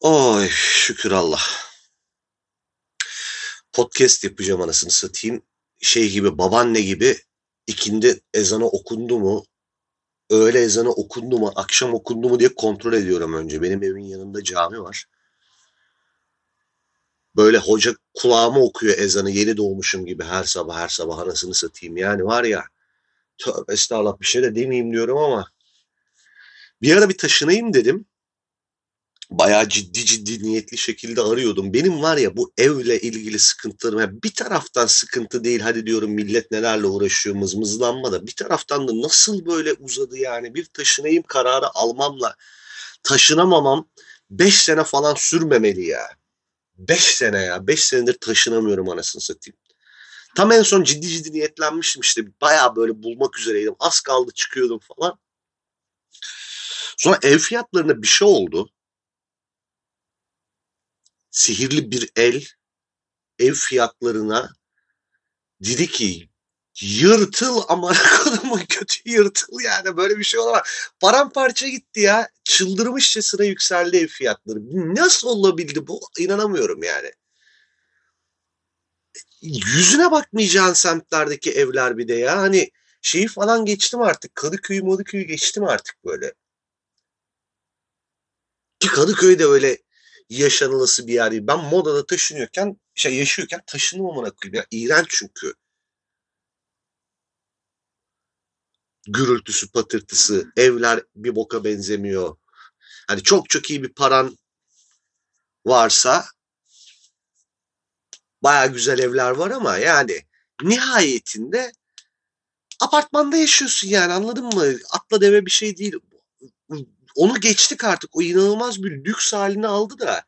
Oy şükür Allah. Podcast yapacağım anasını satayım. Şey gibi babaanne gibi ikindi ezanı okundu mu? Öğle ezanı okundu mu? Akşam okundu mu diye kontrol ediyorum önce. Benim evimin yanında cami var. Böyle hoca kulağıma okuyor ezanı yeni doğmuşum gibi her sabah her sabah anasını satayım. Yani var ya tövbe estağfurullah bir şey de demeyeyim diyorum ama bir ara bir taşınayım dedim bayağı ciddi ciddi niyetli şekilde arıyordum. Benim var ya bu evle ilgili sıkıntılarım yani bir taraftan sıkıntı değil hadi diyorum millet nelerle uğraşıyor mızmızlanma da bir taraftan da nasıl böyle uzadı yani bir taşınayım kararı almamla taşınamamam 5 sene falan sürmemeli ya. 5 sene ya 5 senedir taşınamıyorum anasını satayım. Tam en son ciddi ciddi niyetlenmiştim işte bayağı böyle bulmak üzereydim az kaldı çıkıyordum falan. Sonra ev fiyatlarında bir şey oldu sihirli bir el ev fiyatlarına dedi ki yırtıl ama kodumun kötü yırtıl yani böyle bir şey olamaz. Paramparça gitti ya. Çıldırmışçasına yükseldi ev fiyatları. Nasıl olabildi bu? İnanamıyorum yani. Yüzüne bakmayacağın semtlerdeki evler bir de ya. Hani şeyi falan geçtim artık. Kadıköy'ü Madıköy'ü geçtim artık böyle. Ki Kadıköy'de öyle yaşanılası bir yer değil. Ben modada taşınıyorken, şey yaşıyorken taşındım amına koyayım ya. İğrenç çünkü. Gürültüsü, patırtısı, evler bir boka benzemiyor. Hani çok çok iyi bir paran varsa baya güzel evler var ama yani nihayetinde apartmanda yaşıyorsun yani anladın mı? Atla deve bir şey değil onu geçtik artık. O inanılmaz bir lüks halini aldı da.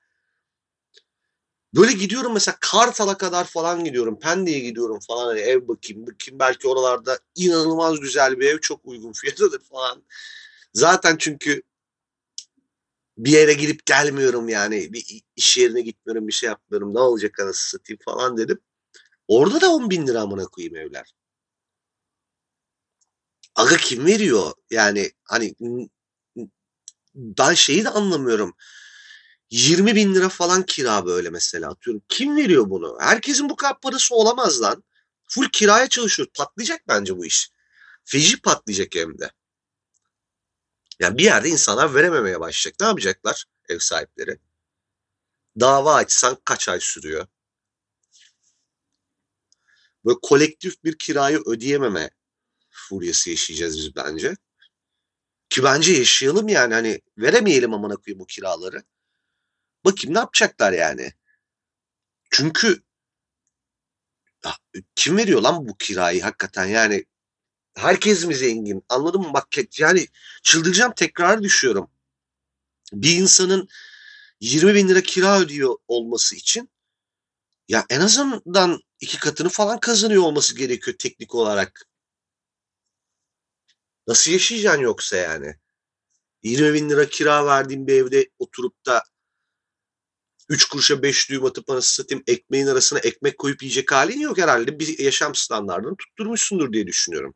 Böyle gidiyorum mesela Kartal'a kadar falan gidiyorum. Pendik'e gidiyorum falan hani ev bakayım. Bakayım belki oralarda inanılmaz güzel bir ev çok uygun fiyatıdır falan. Zaten çünkü bir yere gidip gelmiyorum yani. Bir iş yerine gitmiyorum bir şey yapmıyorum. Ne olacak anası satayım falan dedim. Orada da 10 bin lira amına koyayım evler. Aga kim veriyor? Yani hani ben şeyi de anlamıyorum. 20 bin lira falan kira böyle mesela atıyorum. Kim veriyor bunu? Herkesin bu kadar parası olamaz lan. Full kiraya çalışıyor. Patlayacak bence bu iş. Feci patlayacak hem de. Yani bir yerde insanlar verememeye başlayacak. Ne yapacaklar ev sahipleri? Dava açsan kaç ay sürüyor? Böyle kolektif bir kirayı ödeyememe furyası yaşayacağız biz bence. Ki bence yaşayalım yani hani veremeyelim amına koyayım bu kiraları. Bakayım ne yapacaklar yani. Çünkü kim veriyor lan bu kirayı hakikaten yani herkes mi zengin anladın mı bak yani çıldıracağım tekrar düşüyorum. Bir insanın 20 bin lira kira ödüyor olması için ya en azından iki katını falan kazanıyor olması gerekiyor teknik olarak. Nasıl yaşayacaksın yoksa yani? 20 bin lira kira verdiğin bir evde oturup da 3 kuruşa 5 düğüm atıp anasını satayım ekmeğin arasına ekmek koyup yiyecek halin yok herhalde. Bir yaşam standartını tutturmuşsundur diye düşünüyorum.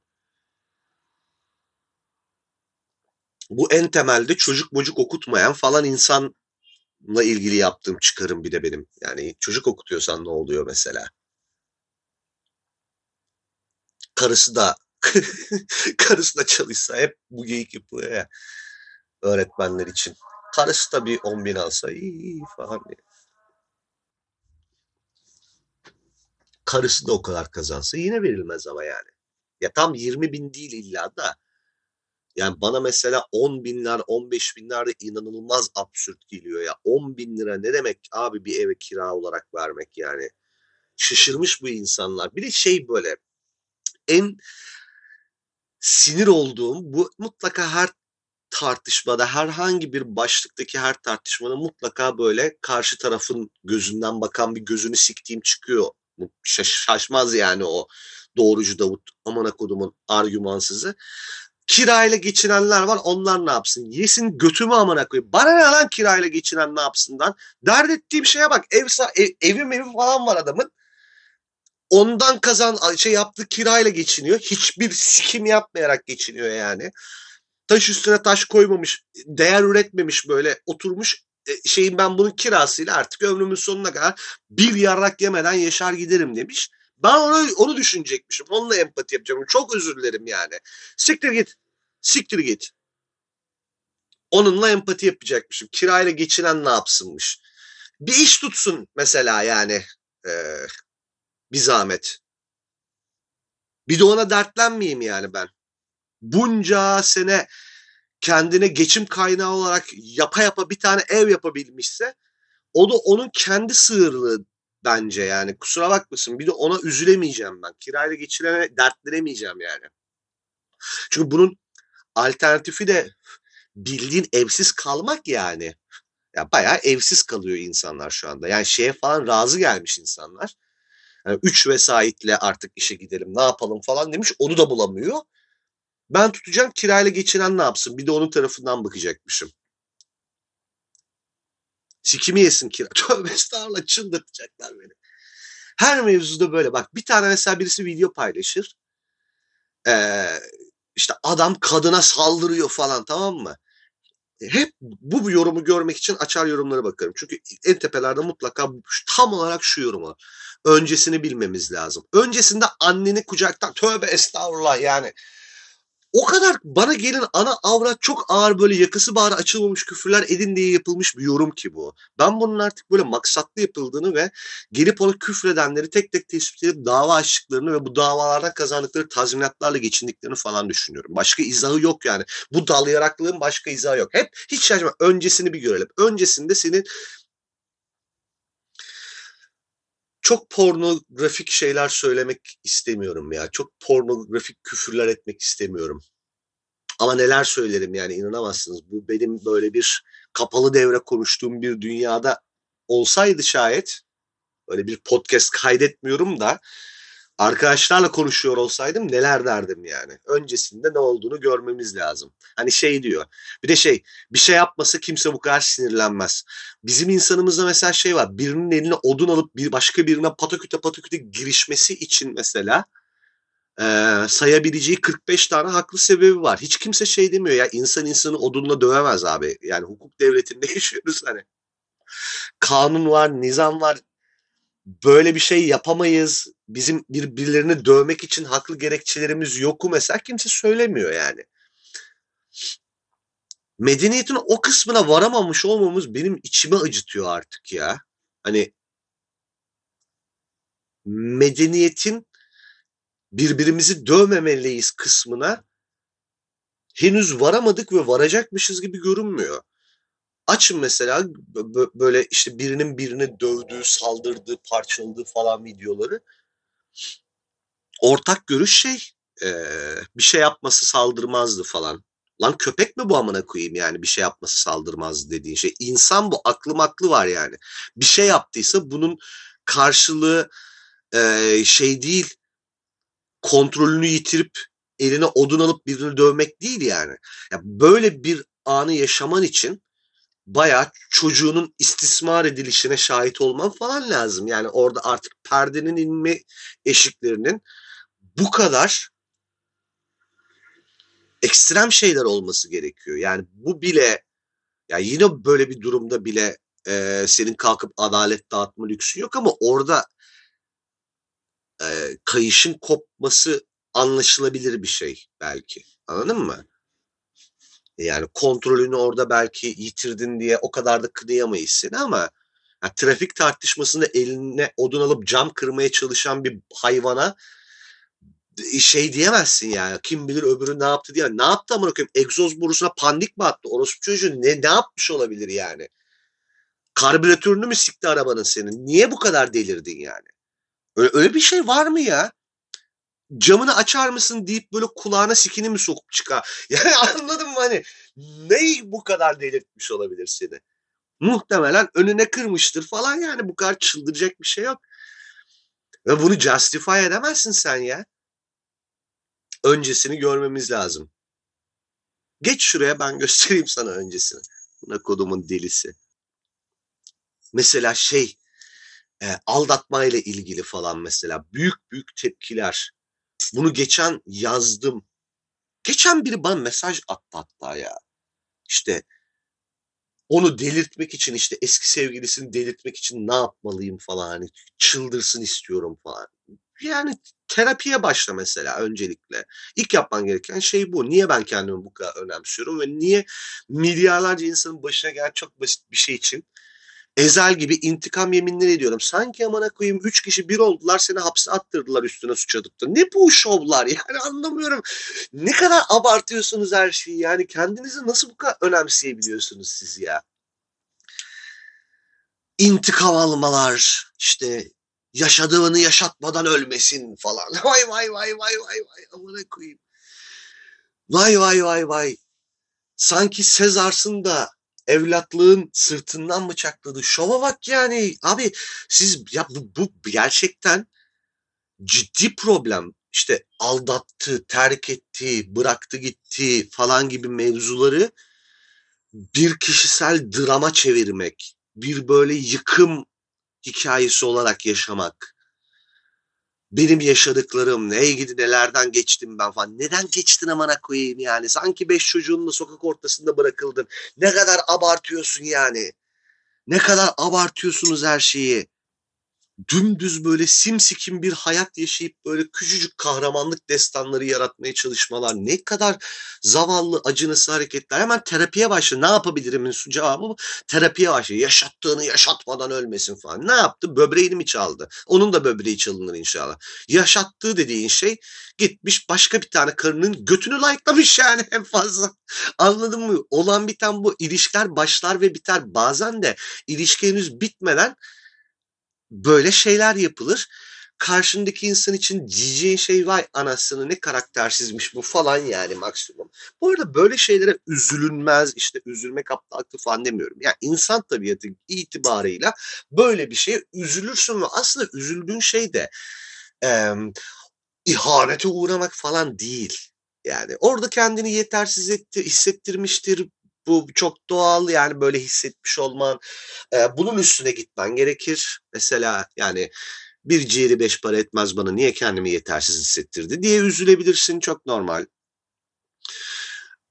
Bu en temelde çocuk bocuk okutmayan falan insanla ilgili yaptığım çıkarım bir de benim. Yani çocuk okutuyorsan ne oluyor mesela? Karısı da karısı da çalışsa hep bu geyik yapılıyor ya öğretmenler için. Karısı da bir 10 bin alsa iyi falan diye. Karısı da o kadar kazansa yine verilmez ama yani. Ya tam 20 bin değil illa da. Yani bana mesela 10 binler, 15 binler de inanılmaz absürt geliyor ya. 10 bin lira ne demek abi bir eve kira olarak vermek yani. Şaşırmış bu insanlar. Bir de şey böyle en sinir olduğum bu mutlaka her tartışmada herhangi bir başlıktaki her tartışmada mutlaka böyle karşı tarafın gözünden bakan bir gözünü siktiğim çıkıyor. Şaş şaşmaz yani o doğrucu Davut amana kodumun argümansızı. Kirayla geçinenler var onlar ne yapsın? Yesin götümü amana koyayım. Bana ne lan kirayla geçinen ne yapsından? Dert ettiğim şeye bak. Ev, ev, evim evi falan var adamın. Ondan kazan şey yaptığı kirayla geçiniyor. Hiçbir sikim yapmayarak geçiniyor yani. Taş üstüne taş koymamış, değer üretmemiş böyle oturmuş e, şeyin ben bunun kirasıyla artık ömrümün sonuna kadar bir yarrak yemeden yaşar giderim demiş. Ben onu, onu düşünecekmişim. Onunla empati yapacağım. Çok özür dilerim yani. Siktir git. Siktir git. Onunla empati yapacakmışım. Kirayla geçinen ne yapsınmış. Bir iş tutsun mesela yani. Ee, bir zahmet. Bir de ona dertlenmeyeyim yani ben. Bunca sene kendine geçim kaynağı olarak yapa yapa bir tane ev yapabilmişse o da onun kendi sığırlığı bence yani. Kusura bakmasın. Bir de ona üzülemeyeceğim ben. Kirayla geçirene dertlenemeyeceğim yani. Çünkü bunun alternatifi de bildiğin evsiz kalmak yani. Ya bayağı evsiz kalıyor insanlar şu anda. Yani şeye falan razı gelmiş insanlar. Yani üç vesayetle artık işe gidelim ne yapalım falan demiş. Onu da bulamıyor. Ben tutacağım kirayla geçiren ne yapsın? Bir de onun tarafından bakacakmışım. Sikimi yesin kira. Tövbe estağfurullah çıldırtacaklar beni. Her mevzuda böyle bak bir tane mesela birisi video paylaşır. Ee, işte adam kadına saldırıyor falan tamam mı? Hep bu yorumu görmek için açar yorumlara bakarım. Çünkü en tepelerde mutlaka tam olarak şu yorumu. Öncesini bilmemiz lazım. Öncesinde anneni kucaktan tövbe estağfurullah yani o kadar bana gelin ana avrat çok ağır böyle yakası bağrı açılmamış küfürler edin diye yapılmış bir yorum ki bu. Ben bunun artık böyle maksatlı yapıldığını ve gelip onu küfredenleri tek tek tespit edip dava açtıklarını ve bu davalardan kazandıkları tazminatlarla geçindiklerini falan düşünüyorum. Başka izahı yok yani. Bu dal yaraklığın başka izahı yok. Hep hiç şaşırma. Öncesini bir görelim. Öncesinde senin çok pornografik şeyler söylemek istemiyorum ya. Çok pornografik küfürler etmek istemiyorum. Ama neler söylerim yani inanamazsınız. Bu benim böyle bir kapalı devre konuştuğum bir dünyada olsaydı şayet öyle bir podcast kaydetmiyorum da arkadaşlarla konuşuyor olsaydım neler derdim yani. Öncesinde ne olduğunu görmemiz lazım. Hani şey diyor. Bir de şey bir şey yapmasa kimse bu kadar sinirlenmez. Bizim insanımızda mesela şey var. Birinin eline odun alıp bir başka birine pataküte pataküte girişmesi için mesela e, sayabileceği 45 tane haklı sebebi var. Hiç kimse şey demiyor ya insan insanı odunla dövemez abi. Yani hukuk devletinde yaşıyoruz hani. Kanun var, nizam var böyle bir şey yapamayız. Bizim birbirlerini dövmek için haklı gerekçelerimiz yoku mesela kimse söylemiyor yani. Medeniyetin o kısmına varamamış olmamız benim içime acıtıyor artık ya. Hani medeniyetin birbirimizi dövmemeliyiz kısmına henüz varamadık ve varacakmışız gibi görünmüyor. Açın mesela böyle işte birinin birini dövdüğü, saldırdığı, parçaladığı falan videoları. Ortak görüş şey bir şey yapması saldırmazdı falan. Lan köpek mi bu amına koyayım yani bir şey yapması saldırmaz dediğin şey. İnsan bu aklı var yani. Bir şey yaptıysa bunun karşılığı e, şey değil kontrolünü yitirip eline odun alıp birini dövmek değil yani. Ya böyle bir anı yaşaman için bayağı çocuğunun istismar edilişine şahit olman falan lazım. Yani orada artık perdenin inme eşiklerinin bu kadar ekstrem şeyler olması gerekiyor. Yani bu bile ya yine böyle bir durumda bile e, senin kalkıp adalet dağıtma lüksün yok ama orada e, kayışın kopması anlaşılabilir bir şey belki. Anladın mı? Yani kontrolünü orada belki yitirdin diye o kadar da kınayamayız seni ama yani trafik tartışmasında eline odun alıp cam kırmaya çalışan bir hayvana şey diyemezsin yani. Kim bilir öbürü ne yaptı diye. Ne yaptı amına koyayım? Egzoz borusuna pandik mi attı? Orospu çocuğu ne, ne yapmış olabilir yani? Karbüratörünü mü sikti arabanın senin? Niye bu kadar delirdin yani? Öyle, öyle bir şey var mı ya? Camını açar mısın deyip böyle kulağına sikini mi sokup çıkar? Yani anladın mı hani neyi bu kadar delirtmiş olabilir seni? Muhtemelen önüne kırmıştır falan yani bu kadar çıldıracak bir şey yok. Ve bunu justify edemezsin sen ya. Öncesini görmemiz lazım. Geç şuraya ben göstereyim sana öncesini. Buna kodumun delisi. Mesela şey e, aldatma ile ilgili falan mesela büyük büyük tepkiler bunu geçen yazdım. Geçen biri bana mesaj attı hatta ya. İşte onu delirtmek için işte eski sevgilisini delirtmek için ne yapmalıyım falan hani çıldırsın istiyorum falan. Yani terapiye başla mesela öncelikle. İlk yapman gereken şey bu. Niye ben kendimi bu kadar önemsiyorum ve niye milyarlarca insanın başına gelen çok basit bir şey için Ezel gibi intikam yeminleri ediyorum. Sanki amana koyayım üç kişi bir oldular seni hapse attırdılar üstüne suç adıkta. Ne bu şovlar yani anlamıyorum. Ne kadar abartıyorsunuz her şeyi yani kendinizi nasıl bu kadar önemseyebiliyorsunuz siz ya? İntikam almalar işte yaşadığını yaşatmadan ölmesin falan. Vay vay vay vay vay vay amana koyayım. Vay vay vay vay. Sanki Sezars'ın da evlatlığın sırtından bıçakladı. Şova bak yani. Abi siz ya bu, bu gerçekten ciddi problem. İşte aldattı, terk etti, bıraktı gitti falan gibi mevzuları bir kişisel drama çevirmek, bir böyle yıkım hikayesi olarak yaşamak benim yaşadıklarım, neye gidi nelerden geçtim ben falan. Neden geçtin amana koyayım yani? Sanki beş çocuğunla sokak ortasında bırakıldın. Ne kadar abartıyorsun yani? Ne kadar abartıyorsunuz her şeyi? Dümdüz böyle simsikim bir hayat yaşayıp böyle küçücük kahramanlık destanları yaratmaya çalışmalar ne kadar zavallı acınası hareketler. Hemen terapiye başla. Ne yapabilirimin cevabı terapiye başla. Yaşattığını yaşatmadan ölmesin falan. Ne yaptı? Böbreğini mi çaldı? Onun da böbreği çalınır inşallah. Yaşattığı dediğin şey gitmiş başka bir tane karının götünü layıklamış yani en fazla. Anladın mı? Olan biten bu. İlişkiler başlar ve biter. Bazen de ilişki henüz bitmeden böyle şeyler yapılır. Karşındaki insan için diyeceğin şey vay anasını ne karaktersizmiş bu falan yani maksimum. Bu arada böyle şeylere üzülünmez işte üzülmek aptallıktır falan demiyorum. Yani insan tabiatı itibarıyla böyle bir şeye üzülürsün ve aslında üzüldüğün şey de e, ihanete uğramak falan değil. Yani orada kendini yetersiz etti, hissettirmiştir, bu çok doğal yani böyle hissetmiş olman. E, bunun üstüne gitmen gerekir. Mesela yani bir ciğeri beş para etmez bana niye kendimi yetersiz hissettirdi diye üzülebilirsin çok normal.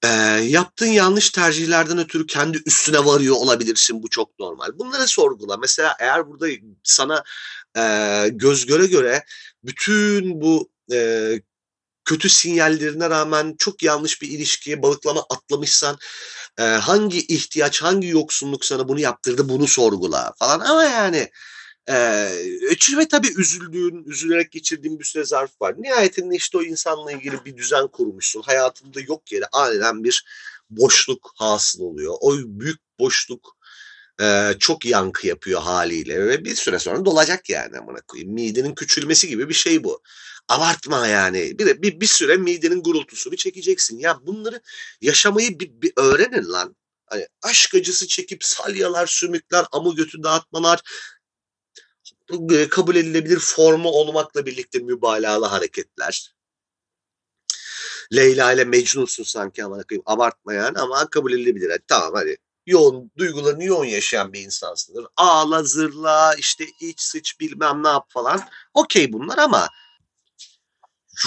E, yaptığın yanlış tercihlerden ötürü kendi üstüne varıyor olabilirsin bu çok normal. Bunları sorgula. Mesela eğer burada sana e, göz göre göre bütün bu e, kötü sinyallerine rağmen çok yanlış bir ilişkiye balıklama atlamışsan e, hangi ihtiyaç, hangi yoksunluk sana bunu yaptırdı bunu sorgula falan ama yani e, ve tabii üzüldüğün, üzülerek geçirdiğin bir süre zarf var. Nihayetinde işte o insanla ilgili bir düzen kurmuşsun. Hayatında yok yere aniden bir boşluk hasıl oluyor. O büyük boşluk e, çok yankı yapıyor haliyle ve bir süre sonra dolacak yani amına koyayım. Midenin küçülmesi gibi bir şey bu. Abartma yani. Bir, bir, bir süre midenin gurultusunu çekeceksin. Ya bunları yaşamayı bir, bir öğrenin lan. Hani aşk acısı çekip salyalar, sümükler, amı götü dağıtmalar kabul edilebilir formu olmakla birlikte mübalağalı hareketler. Leyla ile Mecnun'sun sanki ama abartma yani ama kabul edilebilir. Yani tamam hadi yoğun duygularını yoğun yaşayan bir insansındır. Ağla zırla işte iç sıç bilmem ne yap falan. Okey bunlar ama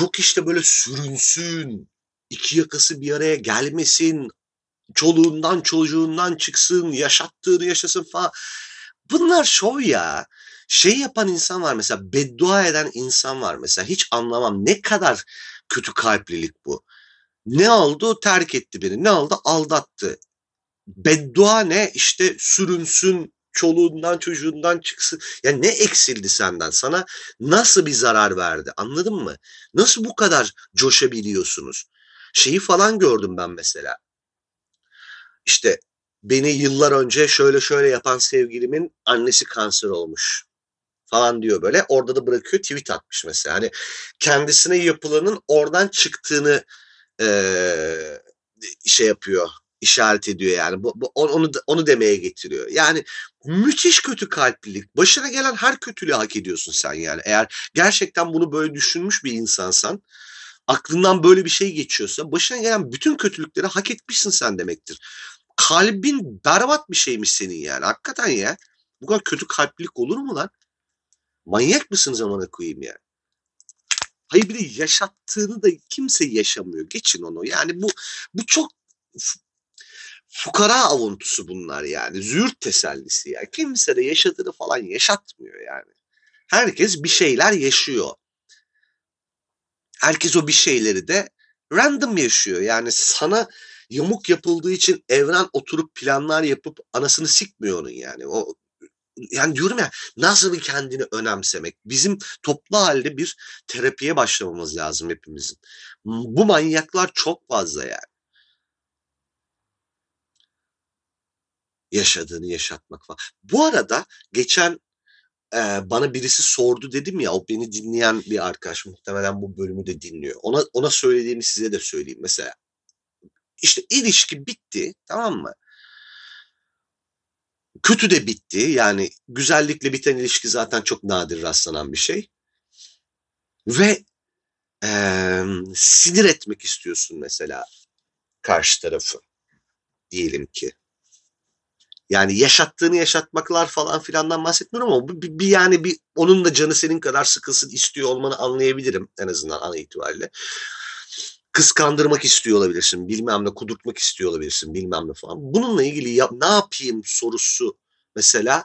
yok işte böyle sürünsün, iki yakası bir araya gelmesin, çoluğundan çocuğundan çıksın, yaşattığını yaşasın falan. Bunlar şov ya. Şey yapan insan var mesela beddua eden insan var mesela hiç anlamam ne kadar kötü kalplilik bu. Ne oldu? Terk etti beni. Ne oldu? Aldattı. Beddua ne? İşte sürünsün, çoluğundan çocuğundan çıksın. Ya ne eksildi senden? Sana nasıl bir zarar verdi? Anladın mı? Nasıl bu kadar coşabiliyorsunuz? Şeyi falan gördüm ben mesela. İşte beni yıllar önce şöyle şöyle yapan sevgilimin annesi kanser olmuş falan diyor böyle. Orada da bırakıyor tweet atmış mesela. Hani kendisine yapılanın oradan çıktığını ee, şey yapıyor işaret ediyor yani. Bu, bu, onu onu demeye getiriyor. Yani müthiş kötü kalplilik. Başına gelen her kötülüğü hak ediyorsun sen yani. Eğer gerçekten bunu böyle düşünmüş bir insansan, aklından böyle bir şey geçiyorsa başına gelen bütün kötülükleri hak etmişsin sen demektir. Kalbin berbat bir şeymiş senin yani. Hakikaten ya. Bu kadar kötü kalplilik olur mu lan? Manyak mısın zamana koyayım ya? Hayır bir de yaşattığını da kimse yaşamıyor. Geçin onu. Yani bu bu çok fukara avuntusu bunlar yani. Züğürt tesellisi ya. Kimse de yaşadığını falan yaşatmıyor yani. Herkes bir şeyler yaşıyor. Herkes o bir şeyleri de random yaşıyor. Yani sana yamuk yapıldığı için evren oturup planlar yapıp anasını sikmiyor onun yani. O yani diyorum ya nasıl bir kendini önemsemek. Bizim toplu halde bir terapiye başlamamız lazım hepimizin. Bu manyaklar çok fazla yani. Yaşadığını yaşatmak falan. Bu arada geçen e, bana birisi sordu dedim ya o beni dinleyen bir arkadaş muhtemelen bu bölümü de dinliyor. Ona ona söylediğimi size de söyleyeyim. Mesela işte ilişki bitti tamam mı? Kötü de bitti. Yani güzellikle biten ilişki zaten çok nadir rastlanan bir şey. Ve e, sinir etmek istiyorsun mesela karşı tarafı diyelim ki. Yani yaşattığını yaşatmaklar falan filandan bahsetmiyorum ama bir, bir yani bir onun da canı senin kadar sıkılsın istiyor olmanı anlayabilirim en azından an itibariyle. Kıskandırmak istiyor olabilirsin, bilmem ne kudurtmak istiyor olabilirsin, bilmem ne falan. Bununla ilgili ya, ne yapayım sorusu mesela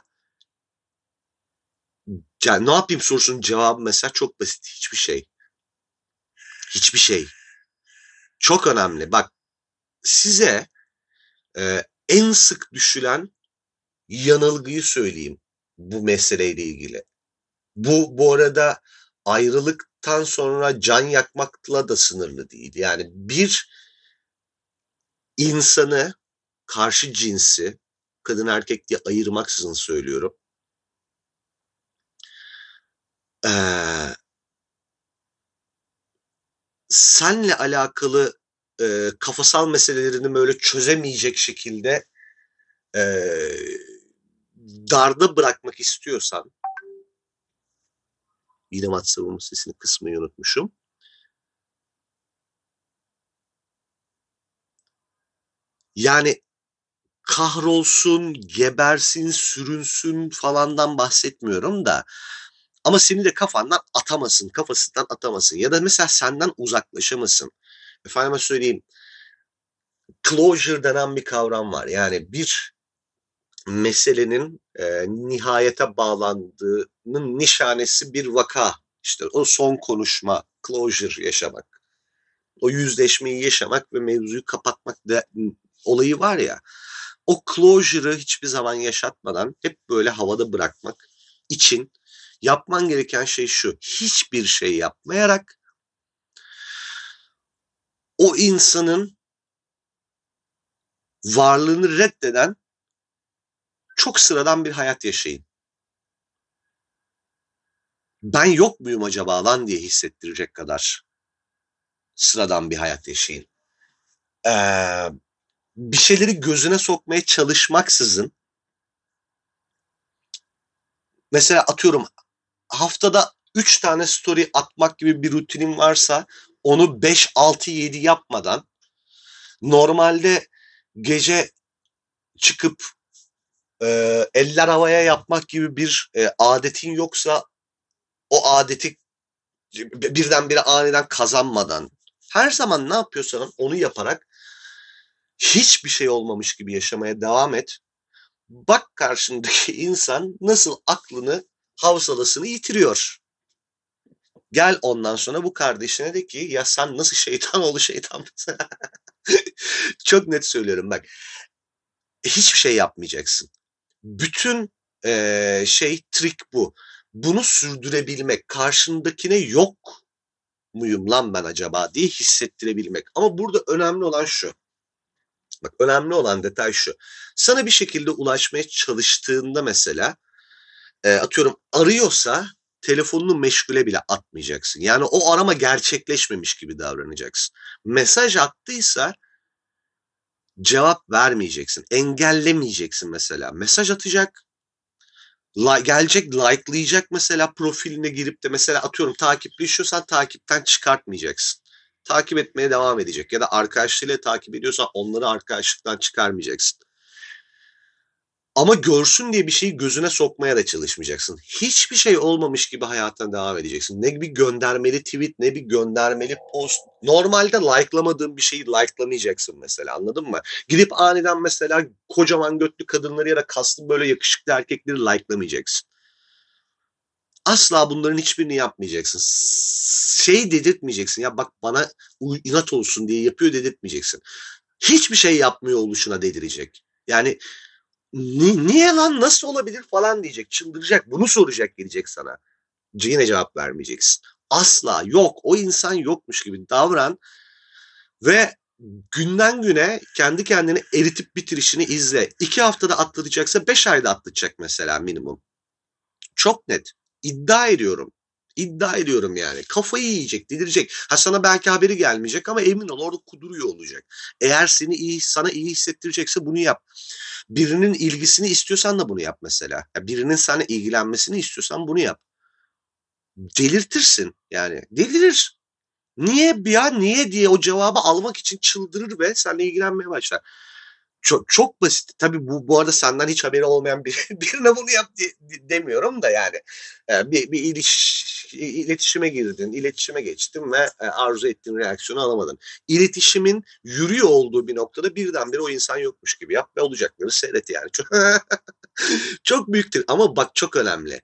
yani ne yapayım sorusunun cevabı mesela çok basit. Hiçbir şey. Hiçbir şey. Çok önemli. Bak size e, en sık düşülen yanılgıyı söyleyeyim bu meseleyle ilgili. Bu bu arada ayrılıktan sonra can yakmakla da sınırlı değil. Yani bir insanı karşı cinsi kadın erkek diye ayırmaksızın söylüyorum. Ee, senle alakalı e, kafasal meselelerini böyle çözemeyecek şekilde e, darda bırakmak istiyorsan yine WhatsApp'ımın sesini kısmayı unutmuşum. Yani kahrolsun, gebersin, sürünsün falandan bahsetmiyorum da ama seni de kafandan atamasın, kafasından atamasın ya da mesela senden uzaklaşamasın. Efendime söyleyeyim closure denen bir kavram var. Yani bir meselenin e, nihayete bağlandığının nişanesi bir vaka. İşte o son konuşma, closure yaşamak. O yüzleşmeyi yaşamak ve mevzuyu kapatmak da, olayı var ya. O closure'ı hiçbir zaman yaşatmadan hep böyle havada bırakmak için yapman gereken şey şu. Hiçbir şey yapmayarak o insanın varlığını reddeden çok sıradan bir hayat yaşayın. Ben yok muyum acaba lan diye hissettirecek kadar sıradan bir hayat yaşayın. Ee, bir şeyleri gözüne sokmaya çalışmaksızın mesela atıyorum haftada 3 tane story atmak gibi bir rutinim varsa onu 5, 6, 7 yapmadan normalde gece çıkıp e, eller havaya yapmak gibi bir e, adetin yoksa o adeti birdenbire aniden kazanmadan her zaman ne yapıyorsan onu yaparak hiçbir şey olmamış gibi yaşamaya devam et. Bak karşındaki insan nasıl aklını, havsalasını yitiriyor. Gel ondan sonra bu kardeşine de ki ya sen nasıl şeytan oğlu şeytan Çok net söylüyorum bak. Hiçbir şey yapmayacaksın. Bütün e, şey trik bu. Bunu sürdürebilmek, karşındakine yok muyum lan ben acaba diye hissettirebilmek. Ama burada önemli olan şu. Bak önemli olan detay şu. Sana bir şekilde ulaşmaya çalıştığında mesela e, atıyorum arıyorsa telefonunu meşgule bile atmayacaksın. Yani o arama gerçekleşmemiş gibi davranacaksın. Mesaj attıysa cevap vermeyeceksin. Engellemeyeceksin mesela. Mesaj atacak. La, gelecek likelayacak mesela profiline girip de mesela atıyorum takipleşiyorsan takipten çıkartmayacaksın. Takip etmeye devam edecek ya da arkadaşlarıyla takip ediyorsan onları arkadaşlıktan çıkarmayacaksın. Ama görsün diye bir şeyi gözüne sokmaya da çalışmayacaksın. Hiçbir şey olmamış gibi hayatına devam edeceksin. Ne bir göndermeli tweet, ne bir göndermeli post. Normalde likelamadığın bir şeyi likelamayacaksın mesela anladın mı? Gidip aniden mesela kocaman götlü kadınları ya da kaslı böyle yakışıklı erkekleri likelamayacaksın. Asla bunların hiçbirini yapmayacaksın. Şey dedirtmeyeceksin. Ya bak bana inat olsun diye yapıyor dedirtmeyeceksin. Hiçbir şey yapmıyor oluşuna dedirecek. Yani Ni, niye lan nasıl olabilir falan diyecek. Çıldıracak. Bunu soracak gelecek sana. Yine cevap vermeyeceksin. Asla yok. O insan yokmuş gibi davran ve günden güne kendi kendini eritip bitirişini izle. İki haftada atlatacaksa beş ayda atlatacak mesela minimum. Çok net. İddia ediyorum. İddia ediyorum yani. Kafayı yiyecek, delirecek. Ha sana belki haberi gelmeyecek ama emin ol orada kuduruyor olacak. Eğer seni iyi, sana iyi hissettirecekse bunu yap. Birinin ilgisini istiyorsan da bunu yap mesela. Ya birinin sana ilgilenmesini istiyorsan bunu yap. Delirtirsin yani. Delirir. Niye ya niye diye o cevabı almak için çıldırır ve seninle ilgilenmeye başlar çok çok basit. Tabii bu bu arada senden hiç haberi olmayan bir, birine bunu yap de, demiyorum da yani. E, bir, bir iliş, iletişime girdin, iletişime geçtin ve e, arzu ettiğin reaksiyonu alamadın. İletişimin yürüyor olduğu bir noktada birdenbire o insan yokmuş gibi yap ve olacakları seyret yani. Çok, çok büyüktür ama bak çok önemli.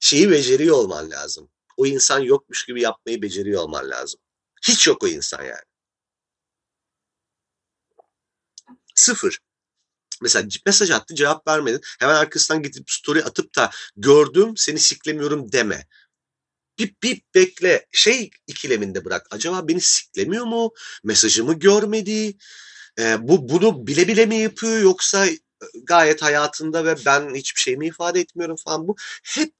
Şeyi beceriyor olman lazım. O insan yokmuş gibi yapmayı beceriyor olman lazım. Hiç yok o insan yani. Sıfır. Mesela mesaj attı cevap vermedin. Hemen arkasından gidip story atıp da gördüm seni siklemiyorum deme. Bir, bir bekle şey ikileminde bırak. Acaba beni siklemiyor mu? Mesajımı görmedi. E, bu bunu bile bile mi yapıyor yoksa e, gayet hayatında ve ben hiçbir şey mi ifade etmiyorum falan bu hep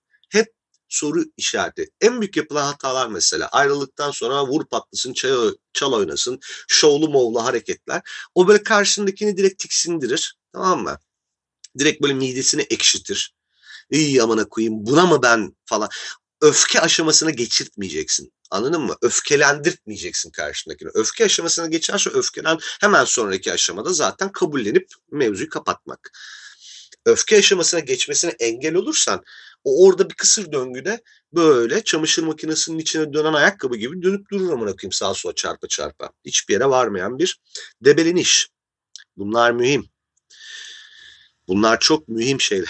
soru işareti. En büyük yapılan hatalar mesela ayrılıktan sonra vur patlasın, çal, çal oynasın, şovlu movlu hareketler. O böyle karşındakini direkt tiksindirir. Tamam mı? Direkt böyle midesini ekşitir. İyi amına koyayım buna mı ben falan. Öfke aşamasına geçirtmeyeceksin. Anladın mı? Öfkelendirtmeyeceksin karşındakini. Öfke aşamasına geçerse öfkelen hemen sonraki aşamada zaten kabullenip mevzuyu kapatmak. Öfke aşamasına geçmesine engel olursan o orada bir kısır döngüde böyle çamaşır makinesinin içine dönen ayakkabı gibi dönüp durur amına koyayım sağa sola çarpa çarpa. Hiçbir yere varmayan bir debeleniş. Bunlar mühim. Bunlar çok mühim şeyler.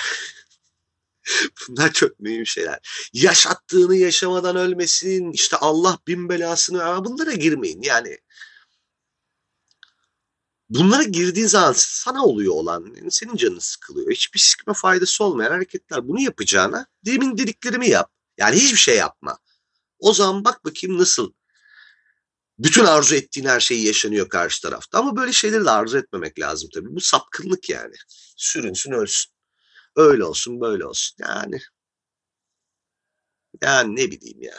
Bunlar çok mühim şeyler. Yaşattığını yaşamadan ölmesin, işte Allah bin belasını, ama bunlara girmeyin. Yani bunlara girdiğin zaman sana oluyor olan, senin canın sıkılıyor. Hiçbir sikme faydası olmayan hareketler. Bunu yapacağına demin dediklerimi yap. Yani hiçbir şey yapma. O zaman bak bakayım nasıl bütün arzu ettiğin her şeyi yaşanıyor karşı tarafta. Ama böyle şeyleri de arzu etmemek lazım tabii. Bu sapkınlık yani. Sürünsün ölsün. Öyle olsun böyle olsun. Yani yani ne bileyim ya.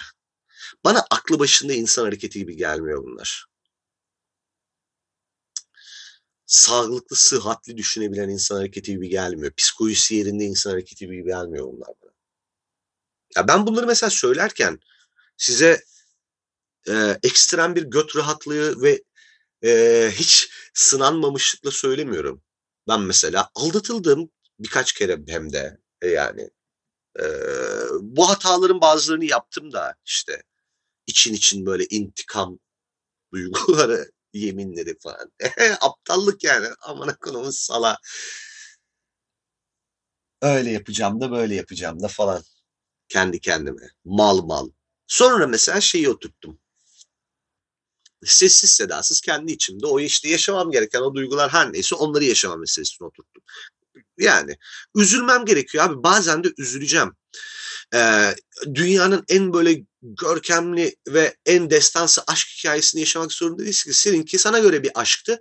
Bana aklı başında insan hareketi gibi gelmiyor bunlar. Sağlıklı, sıhhatli düşünebilen insan hareketi gibi gelmiyor. Psikolojisi yerinde insan hareketi gibi gelmiyor bunlar bana. Ya ben bunları mesela söylerken size e, ekstrem bir göt rahatlığı ve e, hiç sınanmamışlıkla söylemiyorum. Ben mesela aldatıldım birkaç kere hem de e, yani e, bu hataların bazılarını yaptım da işte için için böyle intikam duyguları yeminleri falan. Aptallık yani. Aman konumun sala. Öyle yapacağım da böyle yapacağım da falan. Kendi kendime. Mal mal. Sonra mesela şeyi oturttum. Sessiz sedasız kendi içimde o işte yaşamam gereken o duygular her neyse onları yaşama meselesini oturttum. Yani üzülmem gerekiyor abi. Bazen de üzüleceğim. Ee, dünyanın en böyle görkemli ve en destansı aşk hikayesini yaşamak zorunda değilsin ki. Seninki sana göre bir aşktı.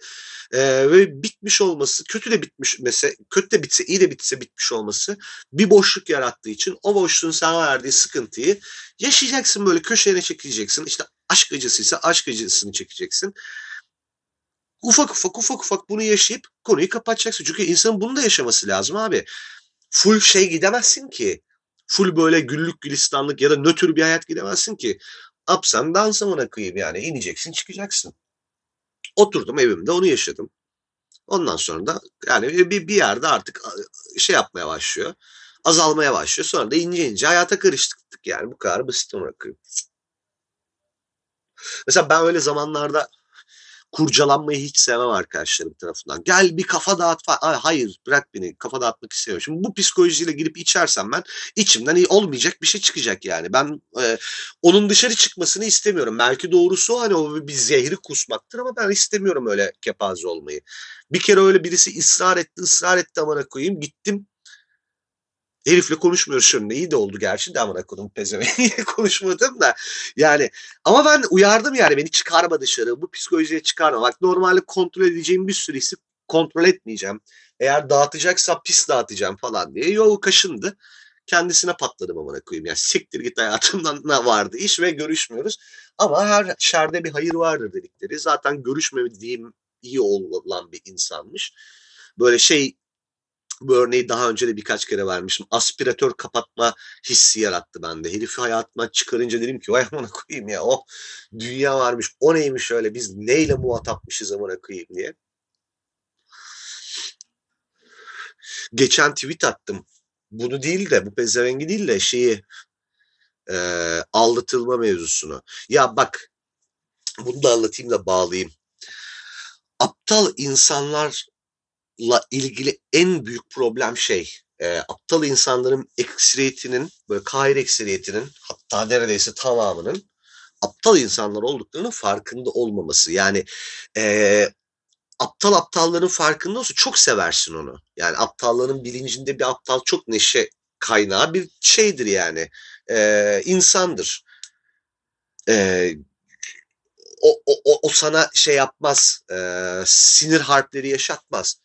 Ee, ve bitmiş olması, kötü de bitmiş mesela, kötü de bitse, iyi de bitse bitmiş olması bir boşluk yarattığı için o boşluğun sana verdiği sıkıntıyı yaşayacaksın böyle köşene çekileceksin. İşte aşk acısıysa aşk acısını çekeceksin. Ufak ufak ufak ufak bunu yaşayıp konuyu kapatacaksın. Çünkü insanın bunu da yaşaması lazım abi. Full şey gidemezsin ki full böyle güllük gülistanlık ya da nötr bir hayat gidemezsin ki. Upsan dansa ona kıyım yani. ineceksin çıkacaksın. Oturdum evimde onu yaşadım. Ondan sonra da yani bir, bir yerde artık şey yapmaya başlıyor. Azalmaya başlıyor. Sonra da ince ince hayata karıştık yani. Bu kadar basit bırakıyorum. Mesela ben öyle zamanlarda kurcalanmayı hiç sevmem arkadaşlarım tarafından. Gel bir kafa dağıt falan. Hayır bırak beni kafa dağıtmak istemiyorum. Şimdi bu psikolojiyle girip içersem ben içimden iyi olmayacak bir şey çıkacak yani. Ben e, onun dışarı çıkmasını istemiyorum. Belki doğrusu hani o bir zehri kusmaktır ama ben istemiyorum öyle kepaze olmayı. Bir kere öyle birisi ısrar etti ısrar etti amına koyayım gittim Herifle konuşmuyoruz şimdi. İyi de oldu gerçi de amına kodum pezevenk konuşmadım da. Yani ama ben uyardım yani beni çıkarma dışarı. Bu psikolojiye çıkarma. Bak normalde kontrol edeceğim bir sürü isim kontrol etmeyeceğim. Eğer dağıtacaksa pis dağıtacağım falan diye. Yol kaşındı. Kendisine patladım amına koyayım. Yani siktir git hayatımdan ne vardı iş ve görüşmüyoruz. Ama her şerde bir hayır vardır dedikleri. Zaten görüşmediğim iyi olan bir insanmış. Böyle şey bu örneği daha önce de birkaç kere vermişim. Aspiratör kapatma hissi yarattı bende. Herifi hayatıma çıkarınca dedim ki vay amına koyayım ya o dünya varmış. O neymiş öyle biz neyle muhatapmışız amına koyayım diye. Geçen tweet attım. Bunu değil de bu pezevengi değil de şeyi e, aldatılma mevzusunu. Ya bak bunu da anlatayım da bağlayayım. Aptal insanlar ilgili en büyük problem şey e, aptal insanların ekseriyetinin böyle kahir ekseriyetinin hatta neredeyse tamamının aptal insanlar olduklarının farkında olmaması. Yani e, aptal aptalların farkında olsa çok seversin onu. Yani aptalların bilincinde bir aptal çok neşe kaynağı bir şeydir yani. E, insandır. E, o, o, o sana şey yapmaz, e, sinir harpleri yaşatmaz.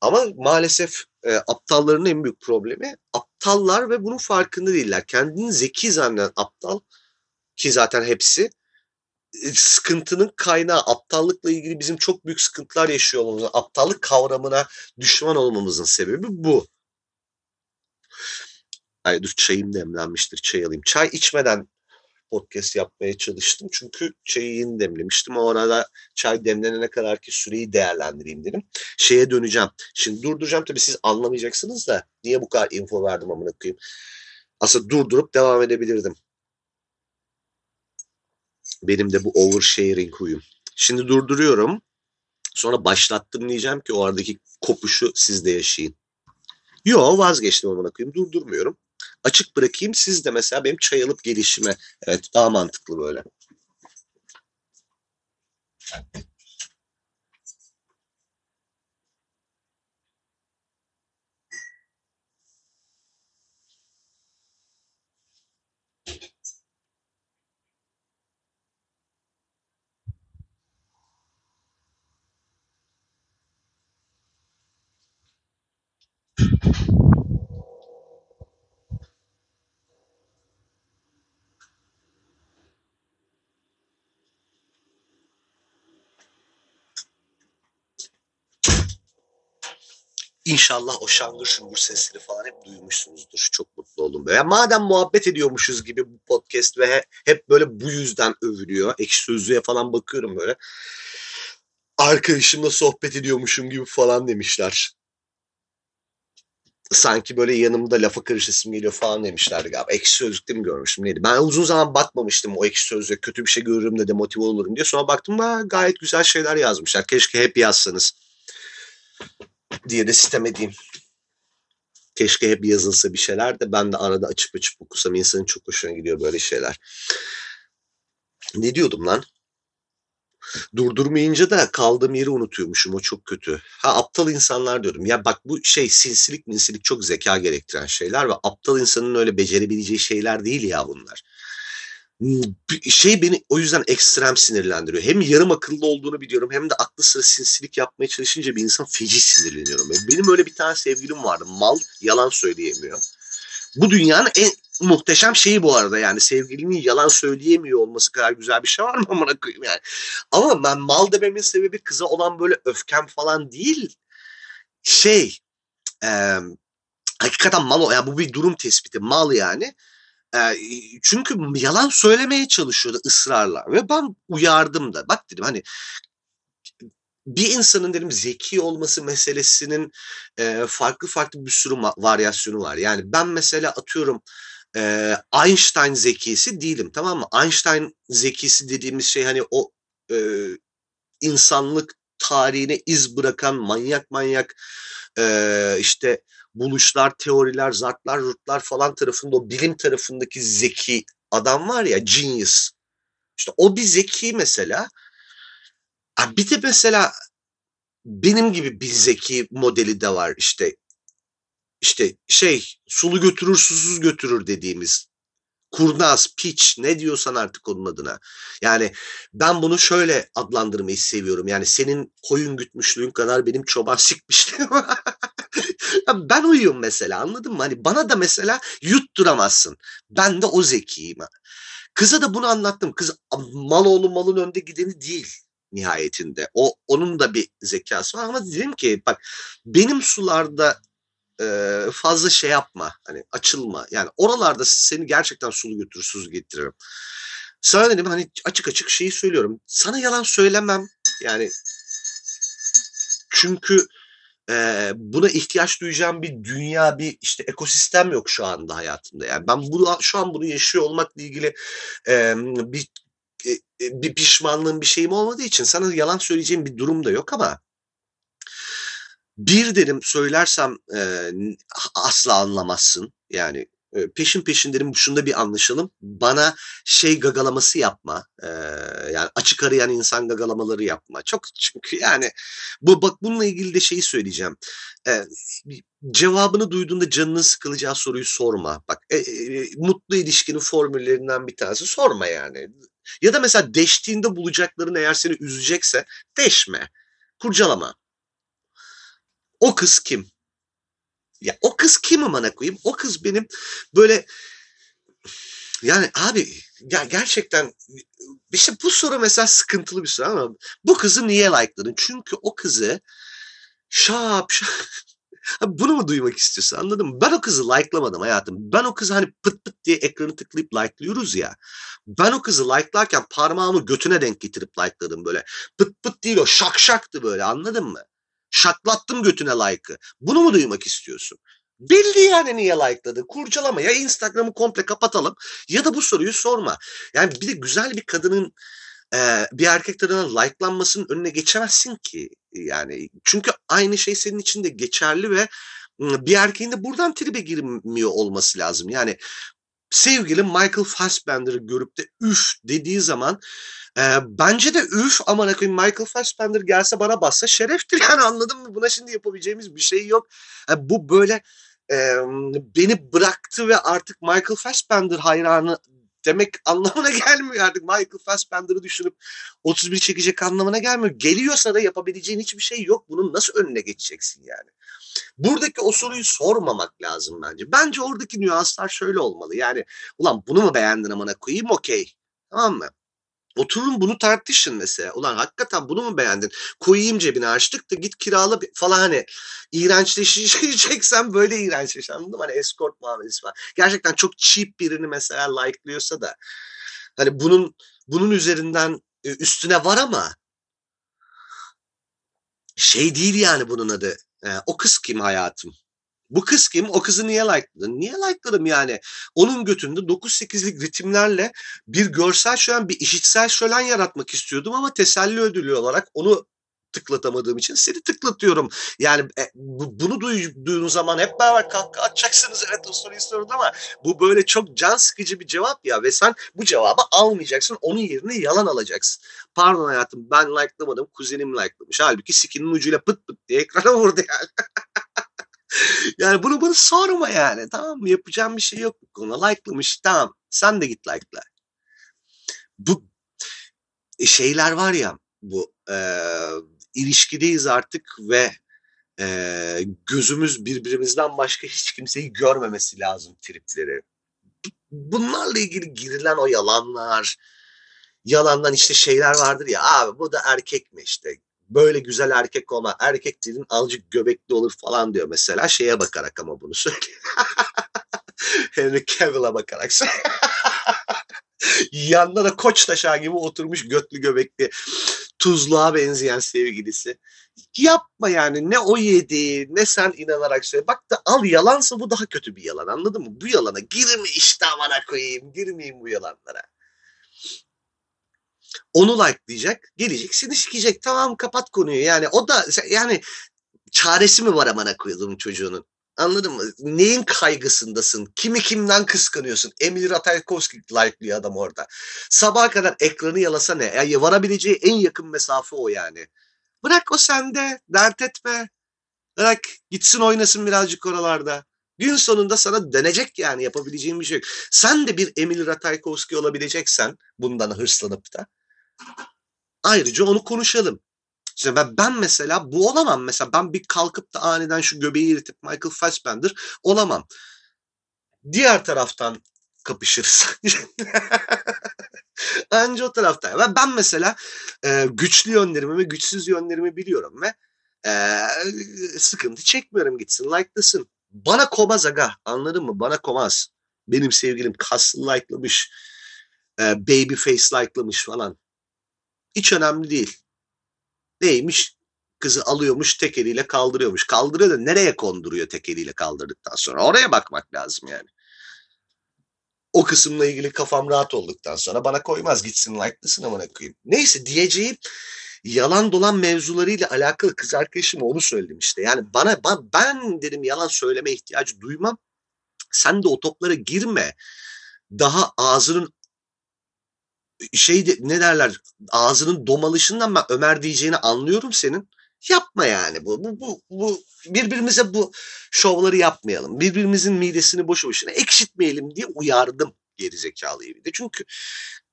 Ama maalesef e, aptalların en büyük problemi aptallar ve bunun farkında değiller. Kendini zeki zanneden aptal ki zaten hepsi e, sıkıntının kaynağı aptallıkla ilgili bizim çok büyük sıkıntılar yaşıyor olmamızın, aptallık kavramına düşman olmamızın sebebi bu. Ay dur çayım demlenmiştir çay alayım. Çay içmeden podcast yapmaya çalıştım. Çünkü çayı yeni demlemiştim. O arada çay demlenene kadar ki süreyi değerlendireyim dedim. Şeye döneceğim. Şimdi durduracağım tabii siz anlamayacaksınız da niye bu kadar info verdim amına koyayım. Aslında durdurup devam edebilirdim. Benim de bu oversharing huyum. Şimdi durduruyorum. Sonra başlattım diyeceğim ki o aradaki kopuşu siz de yaşayın. Yo vazgeçtim amına koyayım. Durdurmuyorum açık bırakayım. Siz de mesela benim çay alıp gelişime. Evet daha mantıklı böyle. İnşallah o şangır şungur sesleri falan hep duymuşsunuzdur. Çok mutlu oldum. Böyle. madem muhabbet ediyormuşuz gibi bu podcast ve hep böyle bu yüzden övülüyor. Ekşi Sözlüğe falan bakıyorum böyle. Arkadaşımla sohbet ediyormuşum gibi falan demişler. Sanki böyle yanımda lafa karışasım geliyor falan demişlerdi galiba. Ekşi Sözlük'te mi görmüştüm neydi? Ben uzun zaman bakmamıştım o Ekşi Sözlük'e kötü bir şey görürüm de de motive olurum diye. Sonra baktım da gayet güzel şeyler yazmışlar. Keşke hep yazsanız diye de sitem edeyim. Keşke hep yazılsa bir şeyler de ben de arada açıp açıp okusam insanın çok hoşuna gidiyor böyle şeyler. Ne diyordum lan? Durdurmayınca da kaldığım yeri unutuyormuşum. O çok kötü. Ha aptal insanlar diyordum. Ya bak bu şey sinsilik minsilik çok zeka gerektiren şeyler ve aptal insanın öyle becerebileceği şeyler değil ya bunlar şey beni o yüzden ekstrem sinirlendiriyor. Hem yarım akıllı olduğunu biliyorum hem de aklı sıra sinsilik yapmaya çalışınca bir insan feci sinirleniyorum. Benim öyle bir tane sevgilim vardı. Mal yalan söyleyemiyor. Bu dünyanın en muhteşem şeyi bu arada yani sevgilinin yalan söyleyemiyor olması kadar güzel bir şey var mı amına koyayım yani. Ama ben mal dememin sebebi kıza olan böyle öfkem falan değil. Şey e, hakikaten mal o. Yani bu bir durum tespiti. Mal yani çünkü yalan söylemeye çalışıyordu ısrarla ve ben uyardım da. Bak dedim hani bir insanın dedim zeki olması meselesinin farklı farklı bir sürü varyasyonu var. Yani ben mesela atıyorum Einstein zekisi değilim tamam mı? Einstein zekisi dediğimiz şey hani o insanlık tarihine iz bırakan manyak manyak e, işte buluşlar, teoriler, zartlar, rutlar falan tarafında o bilim tarafındaki zeki adam var ya genius. İşte o bir zeki mesela. Bir de mesela benim gibi bir zeki modeli de var işte. İşte şey sulu götürür susuz götürür dediğimiz kurnaz, piç ne diyorsan artık onun adına. Yani ben bunu şöyle adlandırmayı seviyorum. Yani senin koyun gütmüşlüğün kadar benim çoban sikmişliğim ben uyuyorum mesela anladın mı? Hani bana da mesela yutturamazsın. Ben de o zekiyim. Kıza da bunu anlattım. Kız mal oğlu malın önde gideni değil nihayetinde. O onun da bir zekası var ama dedim ki bak benim sularda fazla şey yapma. Hani açılma. Yani oralarda seni gerçekten sulu götürürsüz getiririm. Sana dedim hani açık açık şeyi söylüyorum. Sana yalan söylemem. Yani çünkü e, buna ihtiyaç duyacağım bir dünya, bir işte ekosistem yok şu anda hayatımda. Yani ben bunu, şu an bunu yaşıyor olmakla ilgili e, bir e, bir pişmanlığım bir şeyim olmadığı için sana yalan söyleyeceğim bir durum da yok ama bir derim söylersem e, asla anlamazsın. Yani e, peşin peşin derim şunda bir anlaşalım. Bana şey gagalaması yapma. E, yani açık arayan insan gagalamaları yapma. Çok çünkü yani bu bak bununla ilgili de şeyi söyleyeceğim. E, cevabını duyduğunda canının sıkılacağı soruyu sorma. Bak e, e, mutlu ilişkinin formüllerinden bir tanesi sorma yani. Ya da mesela deştiğinde bulacakların eğer seni üzecekse deşme. Kurcalama. O kız kim? Ya o kız kim amına koyayım? O kız benim böyle yani abi ya gerçekten işte bu soru mesela sıkıntılı bir soru ama bu kızı niye like'ladın? Çünkü o kızı şap şap bunu mu duymak istiyorsun anladın mı? Ben o kızı like'lamadım hayatım. Ben o kızı hani pıt pıt diye ekranı tıklayıp like'lıyoruz ya. Ben o kızı like'larken parmağımı götüne denk getirip like'ladım böyle. Pıt pıt değil o şak şaktı böyle anladın mı? Şaklattım götüne like'ı. Bunu mu duymak istiyorsun? Belli yani niye like'ladı. Kurcalama ya Instagram'ı komple kapatalım ya da bu soruyu sorma. Yani bir de güzel bir kadının e, bir erkek tarafından like'lanmasının önüne geçemezsin ki. Yani çünkü aynı şey senin için de geçerli ve bir erkeğin de buradan tribe girmiyor olması lazım. Yani sevgili Michael Fassbender'ı görüp de üf dediği zaman e, bence de üf ama koyayım Michael Fassbender gelse bana bassa şereftir yani anladın mı? Buna şimdi yapabileceğimiz bir şey yok. E, bu böyle e, beni bıraktı ve artık Michael Fassbender hayranı demek anlamına gelmiyor artık. Michael Fassbender'ı düşünüp 31 çekecek anlamına gelmiyor. Geliyorsa da yapabileceğin hiçbir şey yok. Bunun nasıl önüne geçeceksin yani? Buradaki o soruyu sormamak lazım bence. Bence oradaki nüanslar şöyle olmalı. Yani ulan bunu mu beğendin amına koyayım okey. Tamam mı? Oturun bunu tartışın mesela. Ulan hakikaten bunu mu beğendin? Koyayım cebine açtık da git kirala falan hani iğrençleşeceksen böyle iğrençleş anladın mı? Hani escort muamelesi var. Gerçekten çok cheap birini mesela like'lıyorsa da hani bunun bunun üzerinden e, üstüne var ama şey değil yani bunun adı. E, o kız kim hayatım? Bu kız kim? O kızı niye like'ladın? Niye like'ladım yani? Onun götünde 9-8'lik ritimlerle bir görsel şölen, bir işitsel şölen yaratmak istiyordum ama teselli ödülü olarak onu tıklatamadığım için seni tıklatıyorum. Yani e, bu, bunu duyduğun zaman hep beraber kahkaha atacaksınız evet o soruyu sorun ama bu böyle çok can sıkıcı bir cevap ya ve sen bu cevabı almayacaksın onun yerine yalan alacaksın. Pardon hayatım ben like'lamadım kuzenim like'lamış. Halbuki sikinin ucuyla pıt pıt diye ekrana vurdu yani. yani bunu bunu sorma yani. Tamam mı? Yapacağım bir şey yok bu konuda. Like'lamış. Tamam. Sen de git like'la. Bu e, şeyler var ya bu e, ilişkideyiz artık ve e, gözümüz birbirimizden başka hiç kimseyi görmemesi lazım tripleri. Bunlarla ilgili girilen o yalanlar, yalandan işte şeyler vardır ya abi bu da erkek mi işte böyle güzel erkek olma. Erkek dedin azıcık göbekli olur falan diyor mesela. Şeye bakarak ama bunu söylüyor. Henry Cavill'a bakarak Yanında da koç taşağı gibi oturmuş götlü göbekli tuzluğa benzeyen sevgilisi. Yapma yani ne o yedi ne sen inanarak söyle. Bak da al yalansa bu daha kötü bir yalan anladın mı? Bu yalana girme işte amana koyayım girmeyeyim bu yalanlara. Onu likelayacak gelecek seni sikecek tamam kapat konuyu yani o da yani çaresi mi var amana koyduğum çocuğunun? Anladın mı? Neyin kaygısındasın? Kimi kimden kıskanıyorsun? Emil Ratajkowski like'lıyor adam orada. Sabaha kadar ekranı yalasa ne? Yani varabileceği en yakın mesafe o yani. Bırak o sende. Dert etme. Bırak gitsin oynasın birazcık oralarda. Gün sonunda sana dönecek yani yapabileceğin bir şey yok. Sen de bir Emil Ratajkowski olabileceksen bundan hırslanıp da ayrıca onu konuşalım. İşte ben, ben mesela bu olamam. Mesela ben bir kalkıp da aniden şu göbeği eritip Michael Fassbender olamam. Diğer taraftan kapışırız. Anca o taraftan. Ben, ben mesela e, güçlü yönlerimi ve güçsüz yönlerimi biliyorum ve e, sıkıntı çekmiyorum gitsin like'lasın. Bana komaz aga anladın mı? Bana komaz. Benim sevgilim kaslı like'lamış. E, baby face like'lamış falan. Hiç önemli değil. Neymiş? Kızı alıyormuş tek eliyle kaldırıyormuş. Kaldırıyor da nereye konduruyor tek eliyle kaldırdıktan sonra? Oraya bakmak lazım yani. O kısımla ilgili kafam rahat olduktan sonra bana koymaz gitsin like'lısın amına koyayım. Neyse diyeceğim yalan dolan mevzularıyla alakalı kız arkadaşım onu söyledim işte. Yani bana ben, dedim yalan söyleme ihtiyacı duymam. Sen de o toplara girme. Daha ağzının şey ne derler ağzının domalışından ben Ömer diyeceğini anlıyorum senin. Yapma yani bu. Bu, bu, bu birbirimize bu şovları yapmayalım. Birbirimizin midesini boşu boşuna ekşitmeyelim diye uyardım gerizekalıyı bir de. Çünkü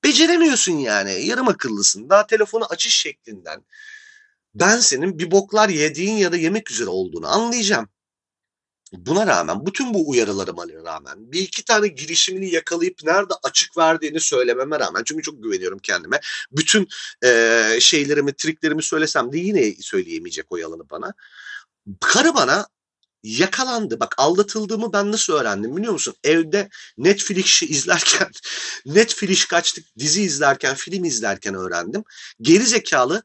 beceremiyorsun yani. Yarım akıllısın. Daha telefonu açış şeklinden ben senin bir boklar yediğin ya da yemek üzere olduğunu anlayacağım. Buna rağmen bütün bu uyarılarıma rağmen bir iki tane girişimini yakalayıp nerede açık verdiğini söylememe rağmen çünkü çok güveniyorum kendime. Bütün e, şeylerimi, triklerimi söylesem de yine söyleyemeyecek o yalanı bana. Karı bana yakalandı. Bak aldatıldığımı ben nasıl öğrendim biliyor musun? Evde Netflix'i izlerken, Netflix kaçtık dizi izlerken, film izlerken öğrendim. Geri zekalı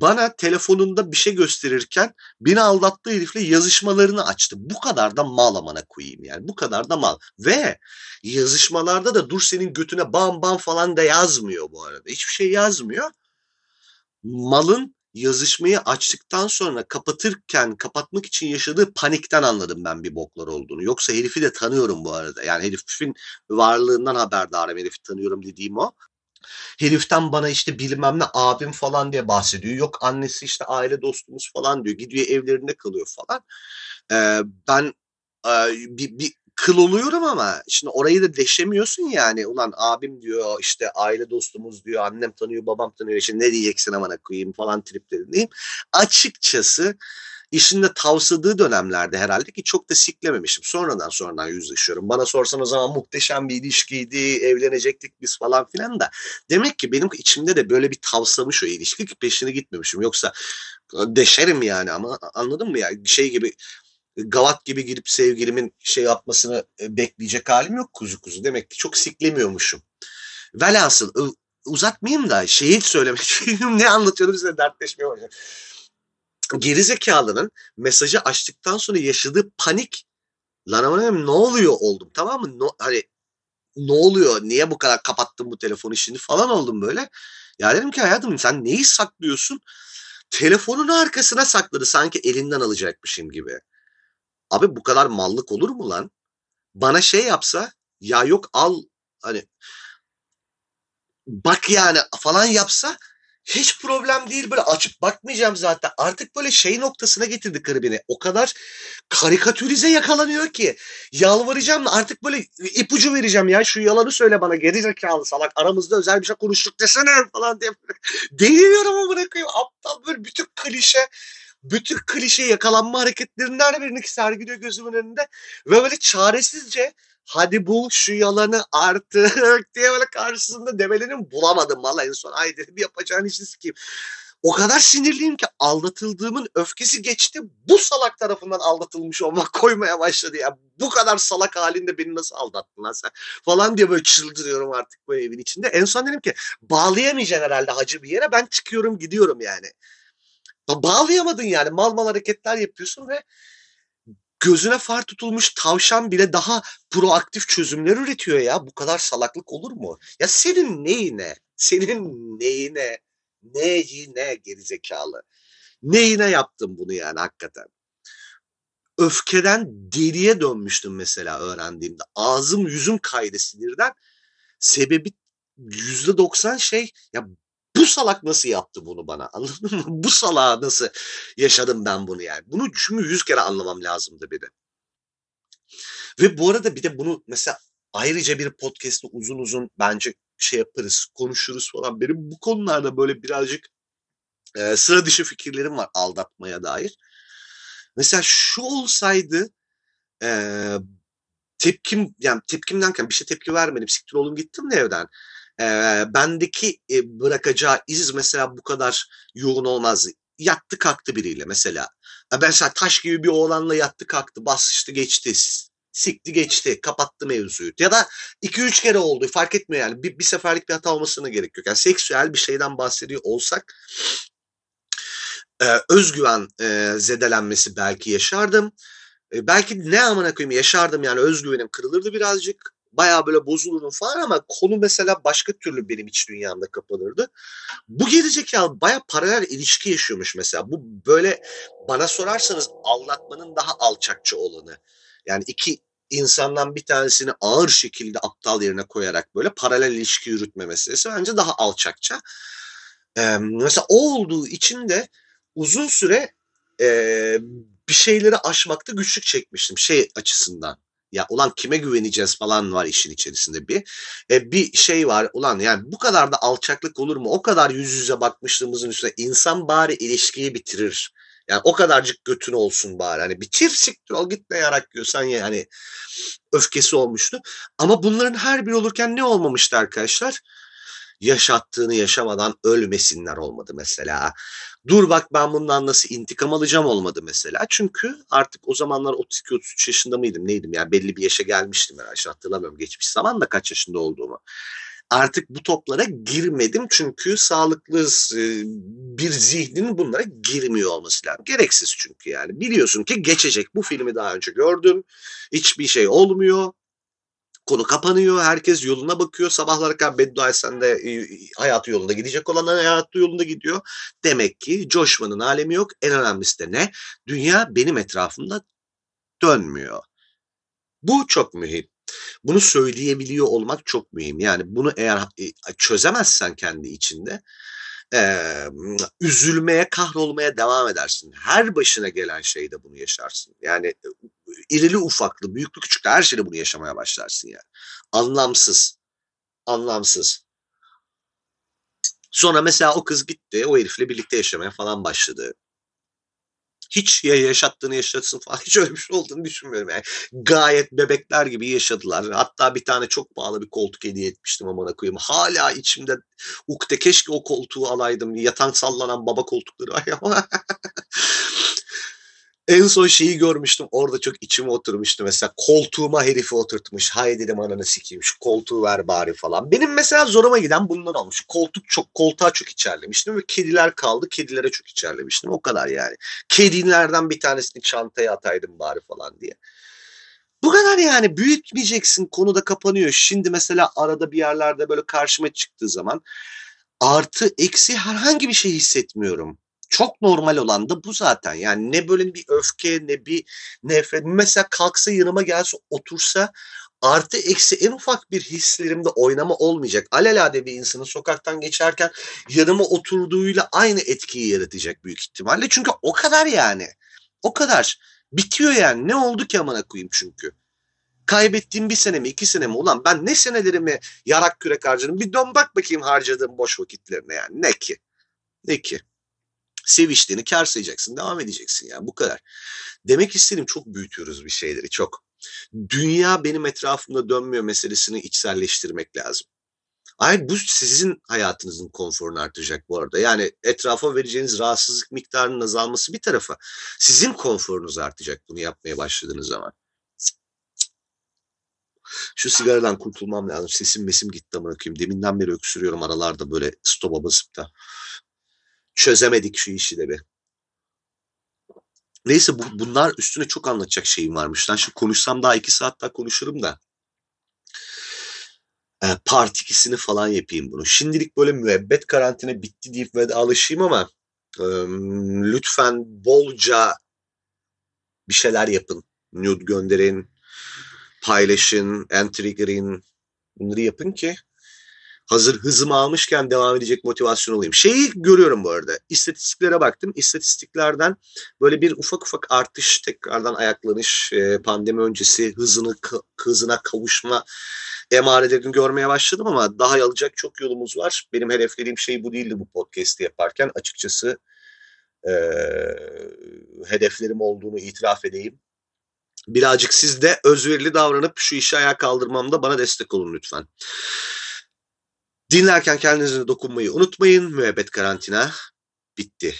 bana telefonunda bir şey gösterirken beni aldattığı herifle yazışmalarını açtı. Bu kadar da mal amana koyayım yani. Bu kadar da mal. Ve yazışmalarda da dur senin götüne bam bam falan da yazmıyor bu arada. Hiçbir şey yazmıyor. Malın yazışmayı açtıktan sonra kapatırken kapatmak için yaşadığı panikten anladım ben bir boklar olduğunu. Yoksa herifi de tanıyorum bu arada. Yani herifin varlığından haberdarım. Herifi tanıyorum dediğim o. Heriften bana işte bilmem ne abim falan diye bahsediyor. Yok annesi işte aile dostumuz falan diyor. Gidiyor evlerinde kalıyor falan. Ee, ben e, bir, bir kıl oluyorum ama şimdi orayı da deşemiyorsun yani. Ulan abim diyor işte aile dostumuz diyor. Annem tanıyor babam tanıyor. işte ne diyeceksin amana koyayım falan triplerindeyim. Açıkçası işinde tavsadığı dönemlerde herhalde ki çok da siklememişim. Sonradan sonradan yüzleşiyorum. Bana sorsan o zaman muhteşem bir ilişkiydi, evlenecektik biz falan filan da. Demek ki benim içimde de böyle bir tavsamış o ilişki ki peşine gitmemişim. Yoksa deşerim yani ama anladın mı ya? Şey gibi gavat gibi girip sevgilimin şey yapmasını e, bekleyecek halim yok kuzu kuzu. Demek ki çok siklemiyormuşum. Velhasıl uzatmayayım da şeyi söylemek ne anlatıyorum size dertleşmeye başlayacağım gerizekalının mesajı açtıktan sonra yaşadığı panik lan ama ne oluyor oldum tamam mı? No, hani ne oluyor? Niye bu kadar kapattın bu telefonu şimdi falan oldum böyle. Ya dedim ki hayatım sen neyi saklıyorsun? Telefonun arkasına sakladı sanki elinden alacakmışım gibi. Abi bu kadar mallık olur mu lan? Bana şey yapsa ya yok al hani bak yani falan yapsa hiç problem değil böyle açıp bakmayacağım zaten. Artık böyle şey noktasına getirdi karı. O kadar karikatürize yakalanıyor ki. Yalvaracağım artık böyle ipucu vereceğim ya. Şu yalanı söyle bana geri zekalı salak. Aramızda özel bir şey konuştuk desene falan diye. Deliriyorum ama bırakayım. Aptal böyle bütün klişe bütün klişe yakalanma hareketlerinden birini sergiliyor gözümün önünde. Ve böyle çaresizce hadi bul şu yalanı artık diye böyle karşısında demelerini bulamadım valla en son. Ay dedim yapacağın işi sikeyim. o kadar sinirliyim ki aldatıldığımın öfkesi geçti. Bu salak tarafından aldatılmış olmak koymaya başladı ya. Bu kadar salak halinde beni nasıl aldattın lan sen? Falan diye böyle çıldırıyorum artık bu evin içinde. En son dedim ki bağlayamayacaksın herhalde hacı bir yere. Ben çıkıyorum gidiyorum yani. Bağlayamadın yani. Mal mal hareketler yapıyorsun ve gözüne far tutulmuş tavşan bile daha proaktif çözümler üretiyor ya. Bu kadar salaklık olur mu? Ya senin neyine? Senin neyine? Neyine gerizekalı? Neyine yaptın bunu yani hakikaten? Öfkeden deliye dönmüştüm mesela öğrendiğimde. Ağzım yüzüm kaydı sinirden. Sebebi yüzde doksan şey ya bu salak nasıl yaptı bunu bana anladın mı? Bu salağa nasıl yaşadım ben bunu yani? Bunu çünkü yüz kere anlamam lazımdı bir de. Ve bu arada bir de bunu mesela ayrıca bir podcast'te uzun uzun bence şey yaparız, konuşuruz falan. Benim bu konularda böyle birazcık e, sıra dışı fikirlerim var aldatmaya dair. Mesela şu olsaydı e, tepkim yani tepkim derken bir şey tepki vermedim. Siktir oğlum gittim de evden e, bendeki e, bırakacağı iz mesela bu kadar yoğun olmaz. Yattı kalktı biriyle mesela. Ben mesela taş gibi bir oğlanla yattı kalktı, bastı geçti, sikti geçti, kapattı mevzuyu. Ya da iki üç kere oldu fark etmiyor yani. Bir, bir seferlik bir hata olmasına gerek yok. Yani seksüel bir şeyden bahsediyor olsak e, özgüven e, zedelenmesi belki yaşardım. E, belki ne amına koyayım yaşardım yani özgüvenim kırılırdı birazcık bayağı böyle bozulurum falan ama konu mesela başka türlü benim iç dünyamda kapanırdı. Bu gerizekalı bayağı paralel ilişki yaşıyormuş mesela. Bu böyle bana sorarsanız anlatmanın daha alçakça olanı. Yani iki insandan bir tanesini ağır şekilde aptal yerine koyarak böyle paralel ilişki yürütme meselesi bence daha alçakça. Ee, mesela o olduğu için de uzun süre e, bir şeyleri aşmakta güçlük çekmiştim şey açısından ya ulan kime güveneceğiz falan var işin içerisinde bir. E, bir şey var ulan yani bu kadar da alçaklık olur mu? O kadar yüz yüze bakmışlığımızın üstüne insan bari ilişkiyi bitirir. Yani o kadarcık götün olsun bari. Hani bitir siktir ol gitme yarak diyorsan yani öfkesi olmuştu. Ama bunların her biri olurken ne olmamıştı arkadaşlar? Yaşattığını yaşamadan ölmesinler olmadı mesela. Dur bak ben bundan nasıl intikam alacağım olmadı mesela. Çünkü artık o zamanlar 32-33 yaşında mıydım neydim yani belli bir yaşa gelmiştim herhalde hatırlamıyorum geçmiş zaman da kaç yaşında olduğumu. Artık bu toplara girmedim çünkü sağlıklı e, bir zihnin bunlara girmiyor olması lazım. Gereksiz çünkü yani. Biliyorsun ki geçecek. Bu filmi daha önce gördüm. Hiçbir şey olmuyor konu kapanıyor. Herkes yoluna bakıyor. Sabahlara kadar beddua etsen de e, hayatı yolunda gidecek olanlar hayatı yolunda gidiyor. Demek ki coşmanın alemi yok. En önemlisi de ne? Dünya benim etrafımda dönmüyor. Bu çok mühim. Bunu söyleyebiliyor olmak çok mühim. Yani bunu eğer e, çözemezsen kendi içinde e, üzülmeye, kahrolmaya devam edersin. Her başına gelen şeyde bunu yaşarsın. Yani irili ufaklı, büyüklü küçüklü her şeyde bunu yaşamaya başlarsın yani. Anlamsız. Anlamsız. Sonra mesela o kız gitti, o herifle birlikte yaşamaya falan başladı hiç ya yaşattığını yaşatsın falan hiç öyle bir şey olduğunu düşünmüyorum yani. Gayet bebekler gibi yaşadılar. Hatta bir tane çok pahalı bir koltuk hediye etmiştim amına koyayım. Hala içimde ukde keşke o koltuğu alaydım. Yatan sallanan baba koltukları var ya. En son şeyi görmüştüm orada çok içime oturmuştu mesela koltuğuma herifi oturtmuş hay dedim ananı sikeyim şu koltuğu ver bari falan. Benim mesela zoruma giden bunlar olmuş. Koltuk çok koltuğa çok içerlemiştim ve kediler kaldı kedilere çok içerlemiştim o kadar yani. Kedilerden bir tanesini çantaya ataydım bari falan diye. Bu kadar yani büyütmeyeceksin konu da kapanıyor. Şimdi mesela arada bir yerlerde böyle karşıma çıktığı zaman artı eksi herhangi bir şey hissetmiyorum çok normal olan da bu zaten. Yani ne böyle bir öfke ne bir nefret. Mesela kalksa yanıma gelse otursa artı eksi en ufak bir hislerimde oynama olmayacak. Alelade bir insanın sokaktan geçerken yanıma oturduğuyla aynı etkiyi yaratacak büyük ihtimalle. Çünkü o kadar yani. O kadar. Bitiyor yani. Ne oldu ki amına koyayım çünkü. Kaybettiğim bir sene mi iki sene mi ulan ben ne senelerimi yarak kürek harcadım bir dön bak bakayım harcadığım boş vakitlerine yani ne ki ne ki seviştiğini kar sayacaksın. Devam edeceksin yani bu kadar. Demek istedim çok büyütüyoruz bir şeyleri çok. Dünya benim etrafımda dönmüyor meselesini içselleştirmek lazım. Ay bu sizin hayatınızın konforunu artıracak bu arada. Yani etrafa vereceğiniz rahatsızlık miktarının azalması bir tarafa. Sizin konforunuz artacak bunu yapmaya başladığınız zaman. Şu sigaradan kurtulmam lazım. Sesim mesim gitti ama bakayım. Deminden beri öksürüyorum aralarda böyle stopa basıp da. Çözemedik şu bir. Neyse bu, bunlar üstüne çok anlatacak şeyim varmış. Lan şimdi konuşsam daha iki saat daha konuşurum da. E, part ikisini falan yapayım bunu. Şimdilik böyle müebbet karantina bitti deyip vedalaşayım ama e, lütfen bolca bir şeyler yapın. Nude gönderin, paylaşın, entry girin. Bunları yapın ki hazır hızımı almışken devam edecek motivasyon olayım. Şeyi görüyorum bu arada. İstatistiklere baktım. İstatistiklerden böyle bir ufak ufak artış, tekrardan ayaklanış, e, pandemi öncesi hızını hızına kavuşma emarelerini görmeye başladım ama daha alacak çok yolumuz var. Benim hedeflediğim şey bu değildi bu podcast'i yaparken. Açıkçası e, hedeflerim olduğunu itiraf edeyim. Birazcık siz de özverili davranıp şu işi ayağa kaldırmamda bana destek olun lütfen. Dinlerken kendinize dokunmayı unutmayın. Müebbet karantina bitti.